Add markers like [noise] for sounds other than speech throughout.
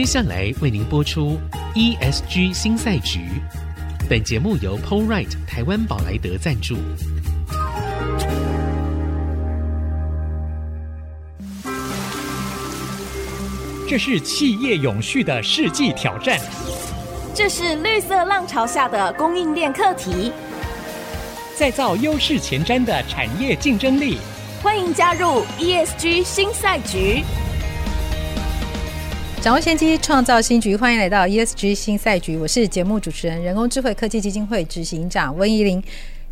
接下来为您播出 ESG 新赛局。本节目由 PoleRight 台湾宝莱德赞助。这是企业永续的世纪挑战。这是绿色浪潮下的供应链课题。再造优势前瞻的产业竞争力。欢迎加入 ESG 新赛局。掌握先机，创造新局。欢迎来到 ESG 新赛局。我是节目主持人、人工智慧科技基金会执行长温怡玲。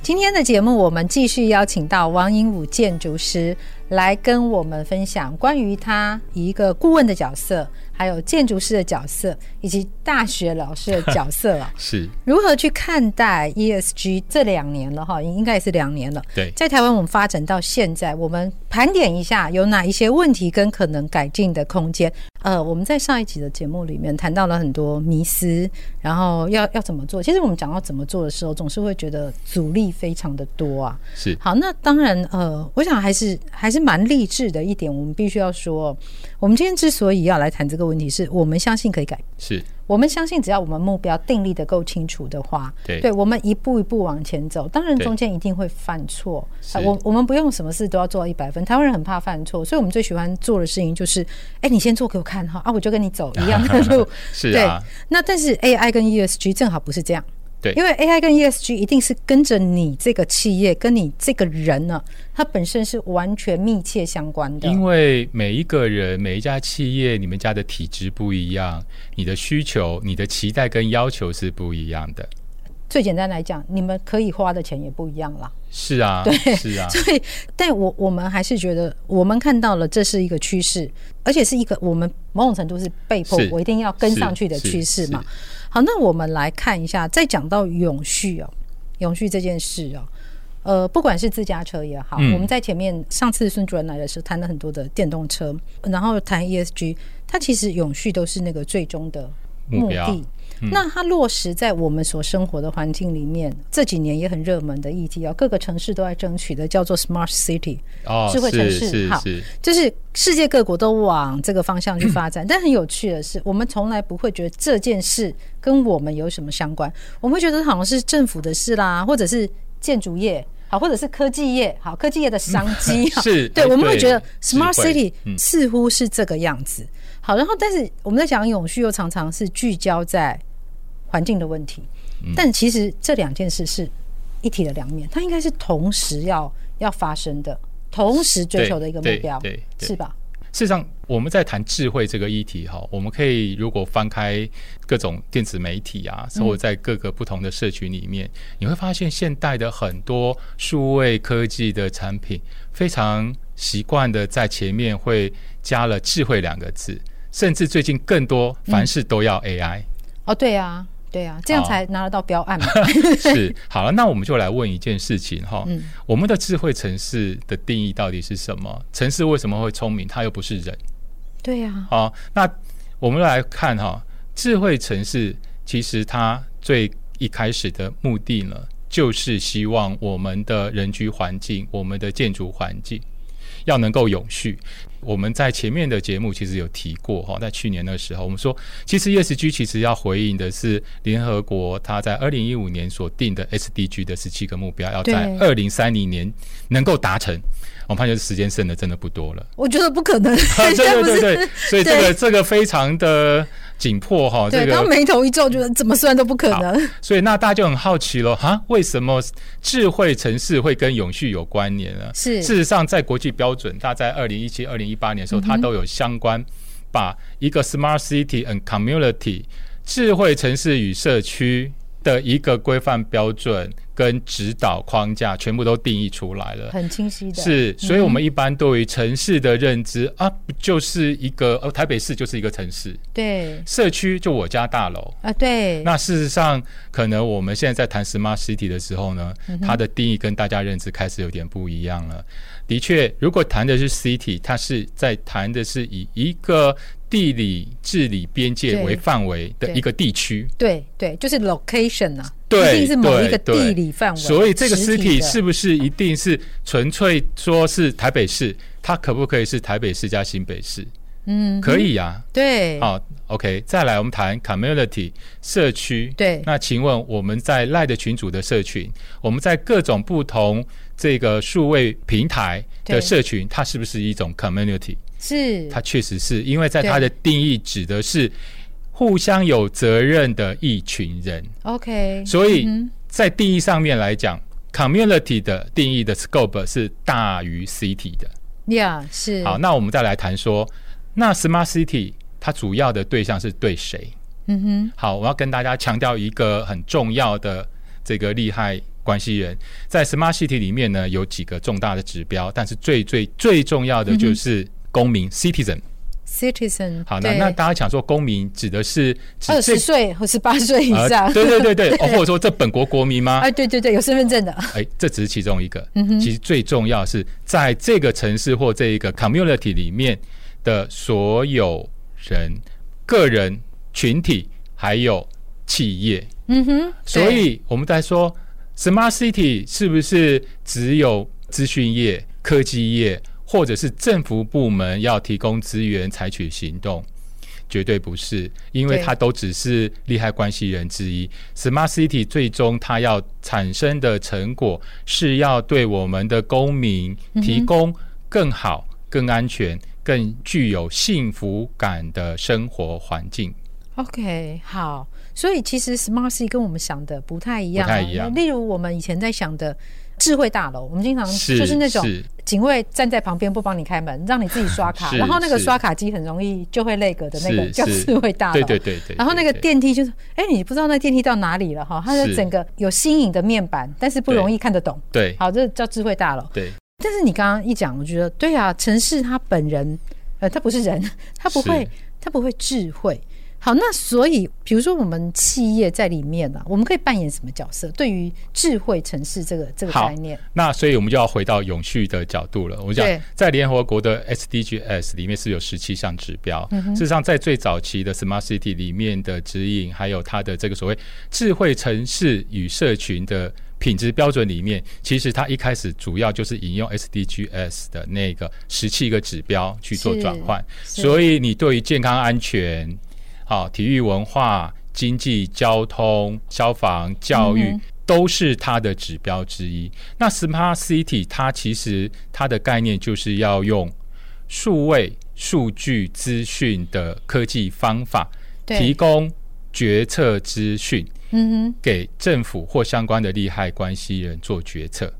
今天的节目，我们继续邀请到王英武建筑师来跟我们分享关于他一个顾问的角色。还有建筑师的角色，以及大学老师的角色啊，[laughs] 是如何去看待 ESG 这两年了哈，应该也是两年了。对，在台湾我们发展到现在，我们盘点一下有哪一些问题跟可能改进的空间。呃，我们在上一集的节目里面谈到了很多迷思，然后要要怎么做。其实我们讲到怎么做的时候，总是会觉得阻力非常的多啊。是好，那当然呃，我想还是还是蛮励志的一点，我们必须要说，我们今天之所以要来谈这个问题，是我们相信可以改。是我们相信，只要我们目标定立的够清楚的话，对，对我们一步一步往前走。当然中间一定会犯错，呃、我我们不用什么事都要做到一百分。台湾人很怕犯错，所以我们最喜欢做的事情就是，哎，你先做给我看哈，啊，我就跟你走一样的路。[laughs] 是啊，对。那但是 AI 跟 ESG 正好不是这样。对，因为 AI 跟 ESG 一定是跟着你这个企业，跟你这个人呢，它本身是完全密切相关的。因为每一个人、每一家企业，你们家的体质不一样，你的需求、你的期待跟要求是不一样的。最简单来讲，你们可以花的钱也不一样啦。是啊，对，是啊。所以，但我我们还是觉得，我们看到了这是一个趋势，而且是一个我们某种程度是被迫，我一定要跟上去的趋势嘛。好，那我们来看一下，再讲到永续哦，永续这件事哦，呃，不管是自家车也好，嗯、我们在前面上次孙主任来的时候谈了很多的电动车，然后谈 ESG，它其实永续都是那个最终的目的。嗯、那它落实在我们所生活的环境里面，这几年也很热门的议题啊，各个城市都在争取的，叫做 Smart City，哦，智慧城市。好，就是世界各国都往这个方向去发展。但很有趣的是，我们从来不会觉得这件事跟我们有什么相关，我们会觉得好像是政府的事啦，或者是建筑业，好，或者是科技业，好，科技业的商机，[laughs] 是对，我们会觉得 Smart City 似乎是这个样子。好，然后但是我们在讲永续，又常常是聚焦在。环境的问题，但其实这两件事是一体的两面，它应该是同时要要发生的，同时追求的一个目标，对，是吧？事实上，我们在谈智慧这个议题哈，我们可以如果翻开各种电子媒体啊，或者在各个不同的社群里面，你会发现现代的很多数位科技的产品，非常习惯的在前面会加了“智慧”两个字，甚至最近更多，凡事都要 AI。哦，对呀。对啊，这样才拿得到标案嘛。[laughs] 是，好了，那我们就来问一件事情哈，嗯，我们的智慧城市的定义到底是什么？城市为什么会聪明？它又不是人。对呀。好，那我们来看哈，智慧城市其实它最一开始的目的呢，就是希望我们的人居环境、我们的建筑环境要能够永续。我们在前面的节目其实有提过哈，在去年的时候，我们说其实 ESG 其实要回应的是联合国它在二零一五年所定的 SDG 的十七个目标，要在二零三零年能够达成。我们发觉时间剩的真的不多了，我觉得不可能。[laughs] 对对对对，所以这个这个非常的紧迫哈。对，他眉头一皱，觉得怎么算都不可能。所以那大家就很好奇了哈，为什么智慧城市会跟永续有关联呢？是，事实上在国际标准，大概在二零一七、二零一八年的时候，它都有相关把一个 Smart City and Community 智慧城市与社区的一个规范标准。跟指导框架全部都定义出来了，很清晰的。是，所以我们一般对于城市的认知、嗯、啊，不就是一个呃，台北市就是一个城市，对，社区就我家大楼啊，对。那事实上，可能我们现在在谈 Smart City 的时候呢，嗯、它的定义跟大家认知开始有点不一样了。的确，如果谈的是 City，它是在谈的是以一个。地理治理边界为范围的一个地区，对对，就是 location 啊，对，一定是某一个地理范围。所以这个 city 是不是一定是纯粹说是台北市？它可不可以是台北市加新北市？嗯，可以啊。对，好，OK，再来我们谈 community 社区。对，那请问我们在赖的群组的社群，我们在各种不同这个数位平台的社群，它是不是一种 community？是，它确实是因为在它的定义指的是互相有责任的一群人。OK，所以在定义上面来讲，community 的定义的 scope 是大于 city 的。呀，是。好，那我们再来谈说。那 Smart City 它主要的对象是对谁？嗯哼，好，我要跟大家强调一个很重要的这个利害关系人，在 Smart City 里面呢，有几个重大的指标，但是最最最重要的就是公民、嗯、Citizen。Citizen。好，那那大家想说公民指的是二十岁或十八岁以上？呃、对对对对，[laughs] 哦，或者说这本国国民吗？哎，对对对，有身份证的。哎，这只是其中一个。嗯哼，其实最重要是在这个城市或这一个 Community 里面。的所有人、个人、群体，还有企业，嗯哼，所以我们在说 Smart City 是不是只有资讯业、科技业，或者是政府部门要提供资源、采取行动？绝对不是，因为它都只是利害关系人之一。Smart City 最终它要产生的成果，是要对我们的公民提供更好、更安全。更具有幸福感的生活环境。OK，好，所以其实 Smart City 跟我们想的不太一样，不太一样。例如我们以前在想的智慧大楼，我们经常就是那种警卫站在旁边不帮你开门，让你自己刷卡，[laughs] 然后那个刷卡机很容易就会那个的那个叫智慧大楼。对对对对。然后那个电梯就是，哎，你不知道那电梯到哪里了哈？它的整个有新颖的面板，但是不容易看得懂。对，好，这叫智慧大楼。对。但是你刚刚一讲，我觉得对啊，城市他本人，呃，他不是人，[laughs] 他不会，他不会智慧。好，那所以，比如说我们企业在里面呢、啊，我们可以扮演什么角色？对于智慧城市这个这个概念，那所以我们就要回到永续的角度了。我讲在联合国的 SDGs 里面是有十七项指标，嗯、事实上在最早期的 Smart City 里面的指引，还有它的这个所谓智慧城市与社群的。品质标准里面，其实它一开始主要就是引用 SDGs 的那个十七个指标去做转换，所以你对于健康安全、好体育文化、经济、交通、消防、教育都是它的指标之一。那 Smart City 它其实它的概念就是要用数位数据资讯的科技方法，提供决策资讯。嗯哼，给政府或相关的利害关系人做决策，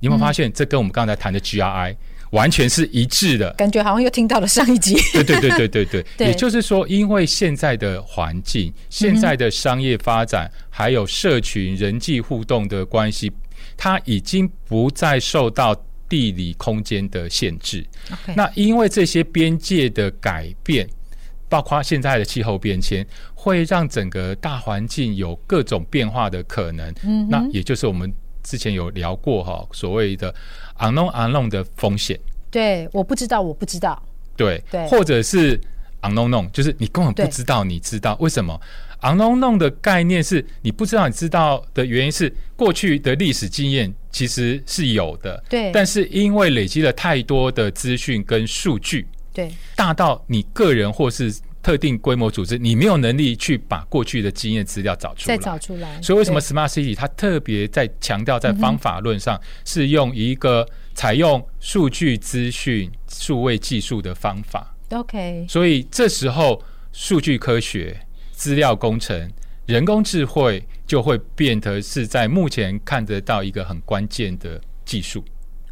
你有没有发现这跟我们刚才谈的 GRI 完全是一致的？感觉好像又听到了上一集。对对对对对 [laughs] 对，也就是说，因为现在的环境、现在的商业发展，还有社群人际互动的关系，它已经不再受到地理空间的限制。那因为这些边界的改变。包括现在的气候变迁，会让整个大环境有各种变化的可能。嗯，那也就是我们之前有聊过哈，所谓的 unknown unknown 的风险。对，我不知道，我不知道。对对，或者是 unknown known，就是你根本不知道，你知道为什么？unknown known 的概念是你不知道，你知道的原因是过去的历史经验其实是有的。对，但是因为累积了太多的资讯跟数据。对，大到你个人或是特定规模组织，你没有能力去把过去的经验资料找出来，再找出来。所以为什么 Smart City 它特别在强调在方法论上是用一个采用数据资讯、数位技术的方法？OK。所以这时候数据科学、资料工程、人工智慧就会变得是在目前看得到一个很关键的技术。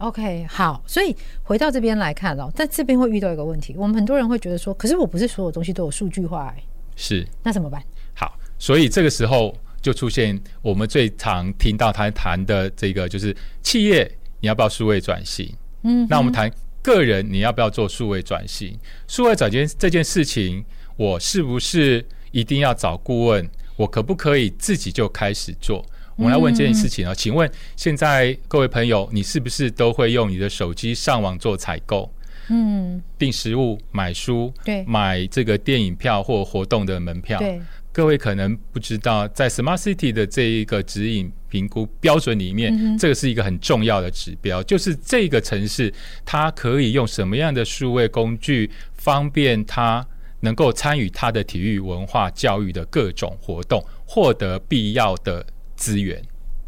OK，好，所以回到这边来看哦，在这边会遇到一个问题，我们很多人会觉得说，可是我不是所有东西都有数据化，哎，是，那怎么办？好，所以这个时候就出现我们最常听到他谈的这个，就是企业你要不要数位转型？嗯，那我们谈个人你要不要做数位转型？数位转型这件事情，我是不是一定要找顾问？我可不可以自己就开始做？我们来问这件事情啊，请问现在各位朋友，你是不是都会用你的手机上网做采购？嗯，订食物、买书，对，买这个电影票或活动的门票。对，各位可能不知道，在 Smart City 的这一个指引评估标准里面，这个是一个很重要的指标，就是这个城市它可以用什么样的数位工具方便它能够参与他的体育文化教育的各种活动，获得必要的资源。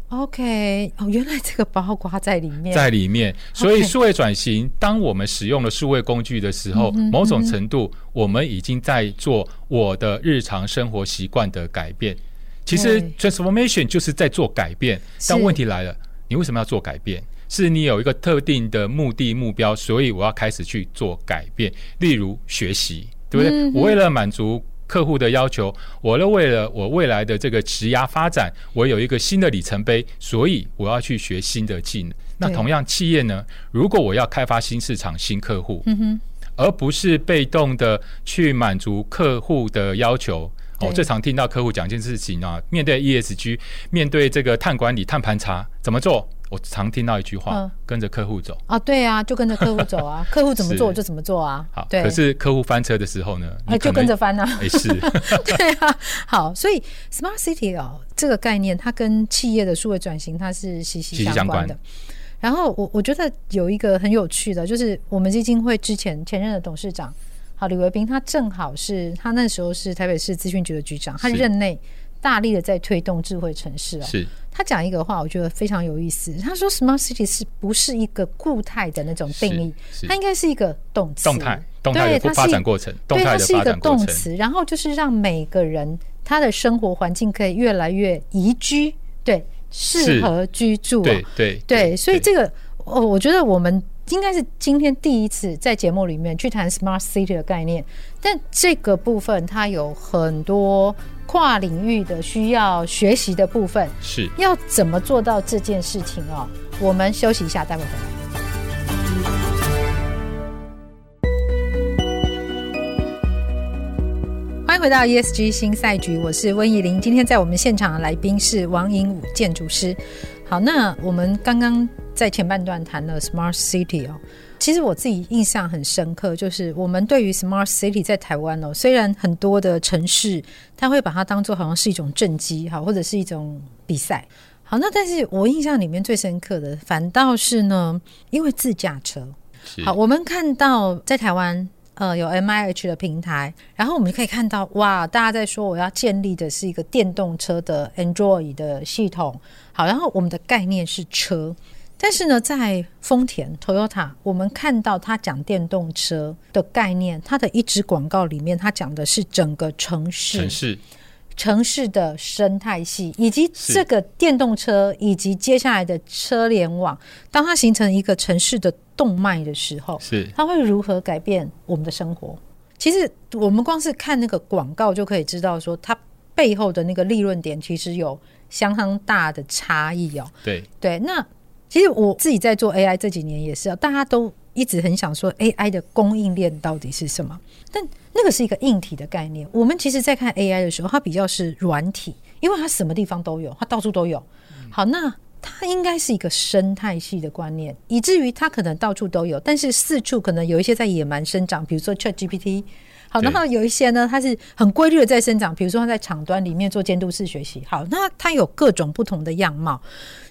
OK，哦，原来这个包括在里面，在里面。所以数位转型，当我们使用了数位工具的时候，某种程度我们已经在做我的日常生活习惯的改变。其实 transformation 就是在做改变，但问题来了，你为什么要做改变？是你有一个特定的目的目标，所以我要开始去做改变。例如学习，对不对？我为了满足。客户的要求，我呢，为了我未来的这个职涯发展，我有一个新的里程碑，所以我要去学新的技能。那同样，企业呢，如果我要开发新市场、新客户，嗯哼，而不是被动的去满足客户的要求。我最常听到客户讲一件事情啊，面对 ESG，面对这个碳管理、碳盘查，怎么做？我常听到一句话：嗯、跟着客户走啊，对啊，就跟着客户走啊，[laughs] 客户怎么做我就怎么做啊。好，对。可是客户翻车的时候呢，哎，就跟着翻啊。没事。[laughs] 对啊，好，所以 Smart City 哦，这个概念它跟企业的数位转型它是息息相关的。然后我我觉得有一个很有趣的，就是我们基金会之前前任的董事长，好李维斌，他正好是他那时候是台北市资讯局的局长，他任内大力的在推动智慧城市哦。是。他讲一个话，我觉得非常有意思。他说：“Smart City 是不是一个固态的那种定义？它应该是一个动词，动态，动态的发展过程。对，它是一个动词，然后就是让每个人他的生活环境可以越来越宜居，对，适合居住。对对对，所以这个，哦，我觉得我们。”应该是今天第一次在节目里面去谈 Smart City 的概念，但这个部分它有很多跨领域的需要学习的部分，是要怎么做到这件事情哦？我们休息一下，待会回来。欢迎回到 ESG 新赛局，我是温怡玲。今天在我们现场的来宾是王颖武建筑师。好，那我们刚刚。在前半段谈了 Smart City 哦，其实我自己印象很深刻，就是我们对于 Smart City 在台湾哦，虽然很多的城市，它会把它当做好像是一种政绩好，或者是一种比赛。好，那但是我印象里面最深刻的，反倒是呢，因为自驾车。好，我们看到在台湾呃有 MIH 的平台，然后我们可以看到哇，大家在说我要建立的是一个电动车的 Android 的系统，好，然后我们的概念是车。但是呢，在丰田 Toyota，我们看到他讲电动车的概念，它的一支广告里面，它讲的是整个城市、城市、城市的生态系，以及这个电动车，以及接下来的车联网，当它形成一个城市的动脉的时候，是它会如何改变我们的生活？其实我们光是看那个广告就可以知道，说它背后的那个利润点其实有相当大的差异哦。对对，那。其实我自己在做 AI 这几年也是，大家都一直很想说 AI 的供应链到底是什么？但那个是一个硬体的概念。我们其实，在看 AI 的时候，它比较是软体，因为它什么地方都有，它到处都有。好，那它应该是一个生态系的观念，以至于它可能到处都有，但是四处可能有一些在野蛮生长，比如说 ChatGPT。好，然后有一些呢，它是很规律的在生长，比如说它在场端里面做监督式学习。好，那它有各种不同的样貌，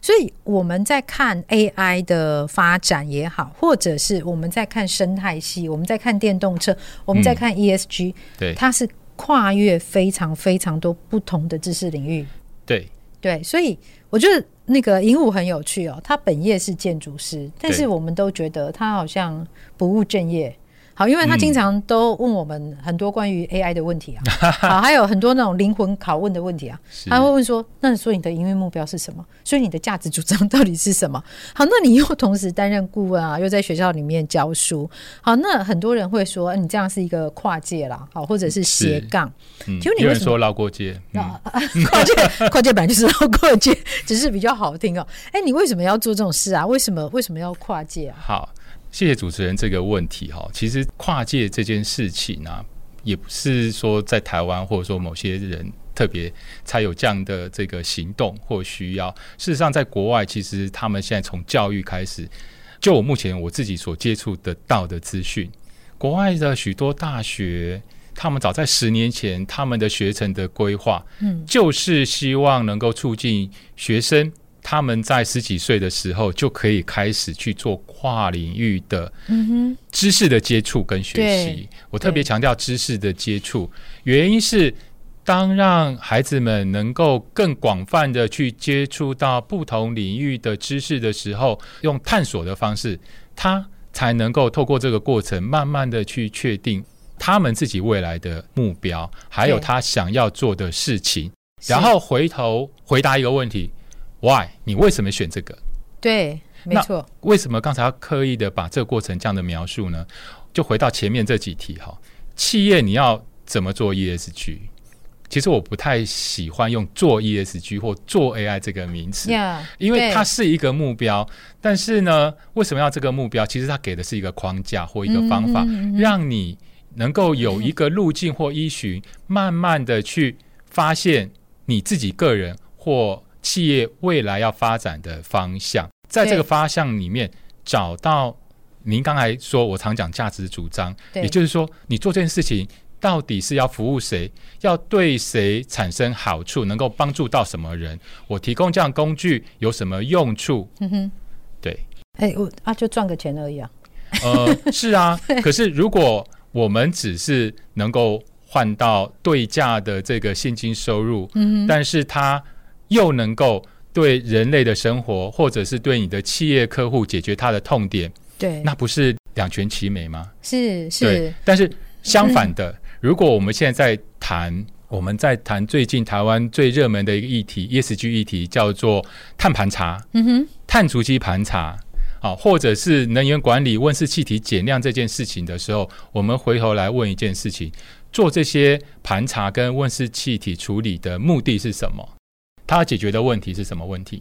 所以我们在看 AI 的发展也好，或者是我们在看生态系，我们在看电动车，我们在看 ESG，、嗯、对，它是跨越非常非常多不同的知识领域。对对，所以我觉得那个颖武很有趣哦，他本业是建筑师，但是我们都觉得他好像不务正业。好，因为他经常都问我们很多关于 AI 的问题啊，嗯、[laughs] 好，还有很多那种灵魂拷问的问题啊。他会问说：“那你说你的营运目标是什么？所以你的价值主张到底是什么？”好，那你又同时担任顾问啊，又在学校里面教书。好，那很多人会说：“你这样是一个跨界啦，好，或者是斜杠。嗯”其实你为什么说绕过界？嗯、[laughs] 跨界，跨界 [laughs] 本来就是绕过界，只是比较好听哦。哎、欸，你为什么要做这种事啊？为什么为什么要跨界啊？好。谢谢主持人这个问题哈，其实跨界这件事情呢、啊，也不是说在台湾或者说某些人特别才有这样的这个行动或需要。事实上，在国外，其实他们现在从教育开始，就我目前我自己所接触得到的资讯，国外的许多大学，他们早在十年前，他们的学程的规划，嗯，就是希望能够促进学生。他们在十几岁的时候就可以开始去做跨领域的知识的接触跟学习。我特别强调知识的接触，原因是当让孩子们能够更广泛的去接触到不同领域的知识的时候，用探索的方式，他才能够透过这个过程，慢慢的去确定他们自己未来的目标，还有他想要做的事情，然后回头回答一个问题。Why？你为什么选这个？对，没错。为什么刚才要刻意的把这个过程这样的描述呢？就回到前面这几题哈。企业你要怎么做 ESG？其实我不太喜欢用做 ESG 或做 AI 这个名词，yeah, 因为它是一个目标。但是呢，为什么要这个目标？其实它给的是一个框架或一个方法，嗯、让你能够有一个路径或依循，慢慢的去发现你自己个人或。企业未来要发展的方向，在这个方向里面找到您刚才说，我常讲价值主张，也就是说，你做这件事情到底是要服务谁，要对谁产生好处，能够帮助到什么人？我提供这样工具有什么用处？嗯哼，对，哎，我啊，就赚个钱而已啊。呃，是啊，[laughs] 可是如果我们只是能够换到对价的这个现金收入，嗯，但是它又能够对人类的生活，或者是对你的企业客户解决他的痛点，对，那不是两全其美吗？是是。对，但是相反的，嗯、如果我们现在在谈，我们在谈最近台湾最热门的一个议题，ESG 议题叫做碳盘查，嗯哼，碳足迹盘查，啊，或者是能源管理、温室气体减量这件事情的时候，我们回头来问一件事情：做这些盘查跟温室气体处理的目的是什么？他要解决的问题是什么问题？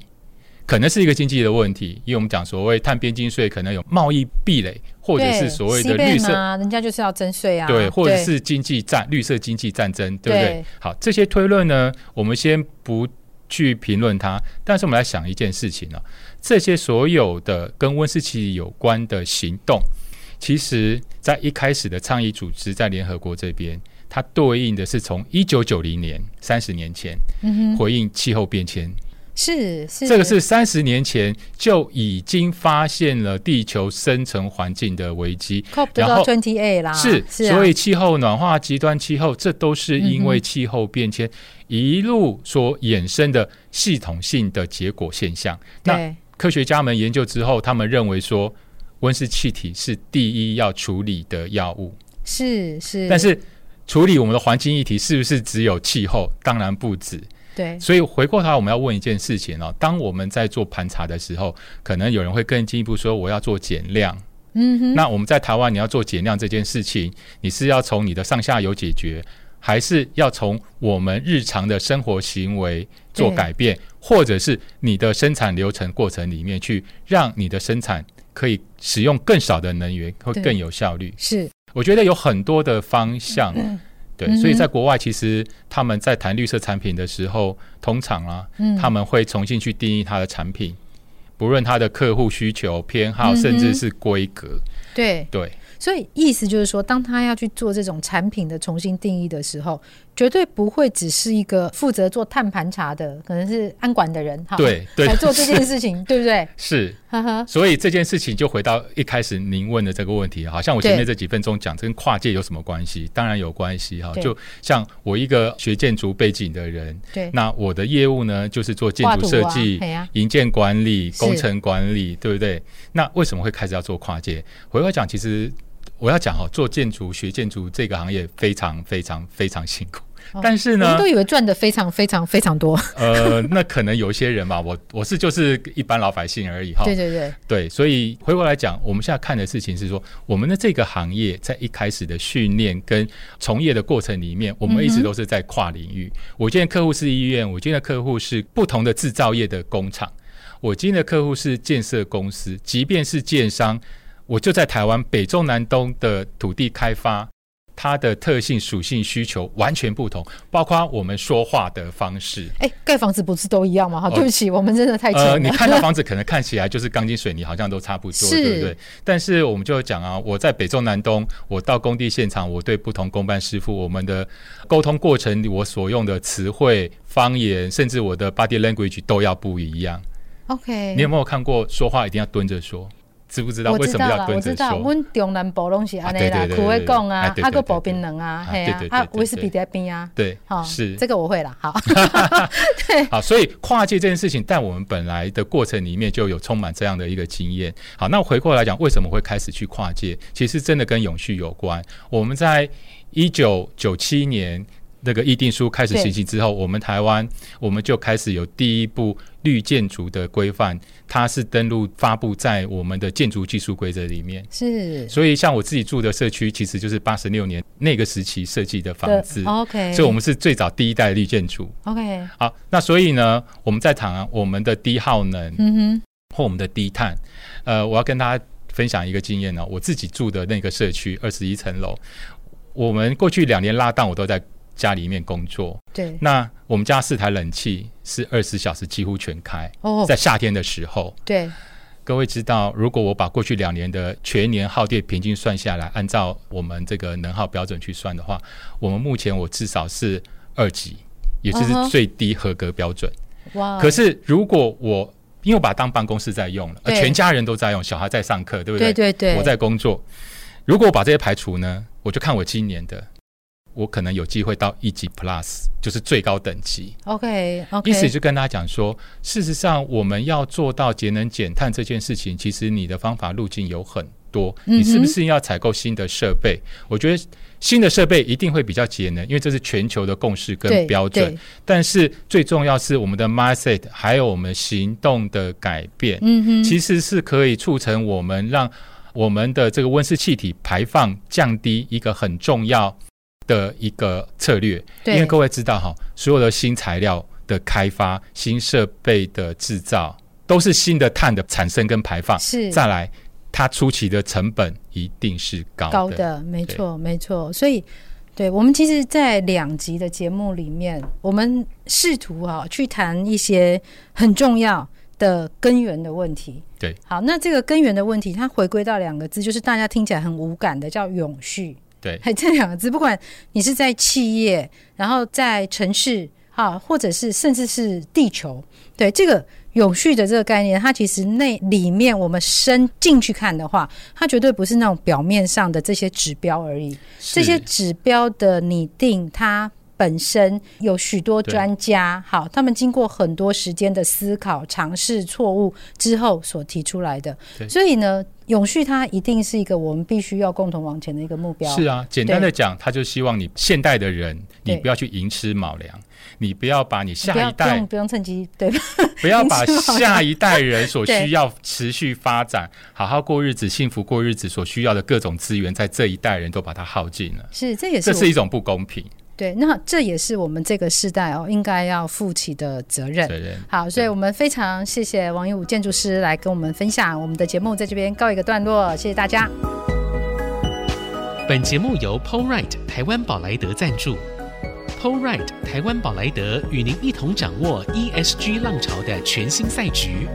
可能是一个经济的问题，因为我们讲所谓碳边境税，可能有贸易壁垒，或者是所谓的绿色啊，人家就是要征税啊，对，或者是经济战、绿色经济战争，对不对？对好，这些推论呢，我们先不去评论它，但是我们来想一件事情呢、啊，这些所有的跟温室气体有关的行动，其实在一开始的倡议组织在联合国这边。它对应的是从一九九零年三十年前，回应气候变迁，是是。这个是三十年前就已经发现了地球生存环境的危机，然后 twenty-eight 啦，是，所以气候暖化、极端气候，这都是因为气候变迁一路所衍生的系统性的结果现象。那科学家们研究之后，他们认为说，温室气体是第一要处理的药物，是是，但是。处理我们的环境议题是不是只有气候？当然不止。对，所以回过头来，我们要问一件事情哦：当我们在做盘查的时候，可能有人会更进一步说，我要做减量。嗯哼。那我们在台湾，你要做减量这件事情，你是要从你的上下游解决，还是要从我们日常的生活行为做改变，或者是你的生产流程过程里面去让你的生产可以使用更少的能源，会更有效率？是。我觉得有很多的方向，对，所以在国外其实他们在谈绿色产品的时候，通常啊，他们会重新去定义它的产品，不论它的客户需求偏好，甚至是规格，对。对。所以意思就是说，当他要去做这种产品的重新定义的时候，绝对不会只是一个负责做碳盘查的，可能是安管的人哈，对对，来做这件事情，[laughs] 对不对？是，所以这件事情就回到一开始您问的这个问题，好像我前面这几分钟讲，这跟跨界有什么关系？当然有关系哈。就像我一个学建筑背景的人，对，那我的业务呢，就是做建筑设计、营建管理、工程管理，对不对？那为什么会开始要做跨界？回过讲，其实。我要讲哦，做建筑、学建筑这个行业非常非常非常辛苦，哦、但是呢，我们都以为赚的非常非常非常多。[laughs] 呃，那可能有一些人吧，我我是就是一般老百姓而已哈。对对对，对，所以回过来讲，我们现在看的事情是说，我们的这个行业在一开始的训练跟从业的过程里面，我们一直都是在跨领域。嗯、我今天客户是医院，我今天的客户是不同的制造业的工厂，我今天的客户是建设公司，即便是建商。我就在台湾北中南东的土地开发，它的特性、属性、需求完全不同，包括我们说话的方式。哎，盖房子不是都一样吗？好，对不起，我们真的太。呃，你看到房子可能看起来就是钢筋水泥，好像都差不多，对不对？但是我们就讲啊，我在北中南东，我到工地现场，我对不同工班师傅，我们的沟通过程里，我所用的词汇、方言，甚至我的 body language 都要不一样。OK，你有没有看过说话一定要蹲着说？知不知道为什么要蹲着说？我知道，中南部拢是安尼啦，苦会讲啊，啊个薄冰冷啊，嘿啊，啊威士忌在边啊，对，是这个我会了，好，[laughs] 对，好，所以跨界这件事情，在我们本来的过程里面就有充满这样的一个经验。好，那我回过来讲，为什么会开始去跨界？其实真的跟永续有关。我们在一九九七年。那个议定书开始行行之后，我们台湾我们就开始有第一部绿建筑的规范，它是登录发布在我们的建筑技术规则里面。是，所以像我自己住的社区，其实就是八十六年那个时期设计的房子。OK，所以我们是最早第一代绿建筑。OK，好，那所以呢，我们在谈我们的低耗能，嗯哼，或我们的低碳。呃，我要跟大家分享一个经验呢，我自己住的那个社区二十一层楼，我们过去两年拉档，我都在。家里面工作，对，那我们家四台冷气是二十四小时几乎全开，哦，在夏天的时候，对，各位知道，如果我把过去两年的全年耗电平均算下来，按照我们这个能耗标准去算的话，我们目前我至少是二级，也就是最低合格标准。哇！可是如果我因为我把它当办公室在用了，而全家人都在用，小孩在上课，对不对？对对对，我在工作。如果我把这些排除呢，我就看我今年的。我可能有机会到一级 Plus，就是最高等级。OK，OK。Okay. 意思就跟大家讲说，事实上我们要做到节能减碳这件事情，其实你的方法路径有很多。你是不是要采购新的设备？嗯、我觉得新的设备一定会比较节能，因为这是全球的共识跟标准。但是最重要是我们的 mindset，还有我们行动的改变。嗯哼，其实是可以促成我们让我们的这个温室气体排放降低一个很重要的一个策略，因为各位知道哈，所有的新材料的开发、新设备的制造，都是新的碳的产生跟排放。是，再来，它初期的成本一定是高的，高的，没错，没错。所以，对我们其实，在两集的节目里面，我们试图哈去谈一些很重要的根源的问题。对，好，那这个根源的问题，它回归到两个字，就是大家听起来很无感的，叫永续。对，[laughs] 这两个字，不管你是在企业，然后在城市，哈，或者是甚至是地球，对这个永续的这个概念，它其实那里面我们深进去看的话，它绝对不是那种表面上的这些指标而已。这些指标的拟定，它本身有许多专家，好，他们经过很多时间的思考、尝试、错误之后所提出来的。所以呢。永续它一定是一个我们必须要共同往前的一个目标。是啊，简单的讲，他就希望你现代的人，你不要去寅吃卯粮，你不要把你下一代不用不用趁机对吧？[laughs] 不要把 [laughs] 下一代人所 [laughs] 需要持续发展、好好过日子、幸福过日子所需要的各种资源，在这一代人都把它耗尽了。是，这也是这是一种不公平。对，那这也是我们这个时代哦，应该要负起的责任。责任。好，所以我们非常谢谢王一武建筑师来跟我们分享。我们的节目在这边告一个段落，谢谢大家。本节目由 PowerRight 台湾宝莱德赞助，PowerRight 台湾宝莱德与您一同掌握 ESG 浪潮的全新赛局。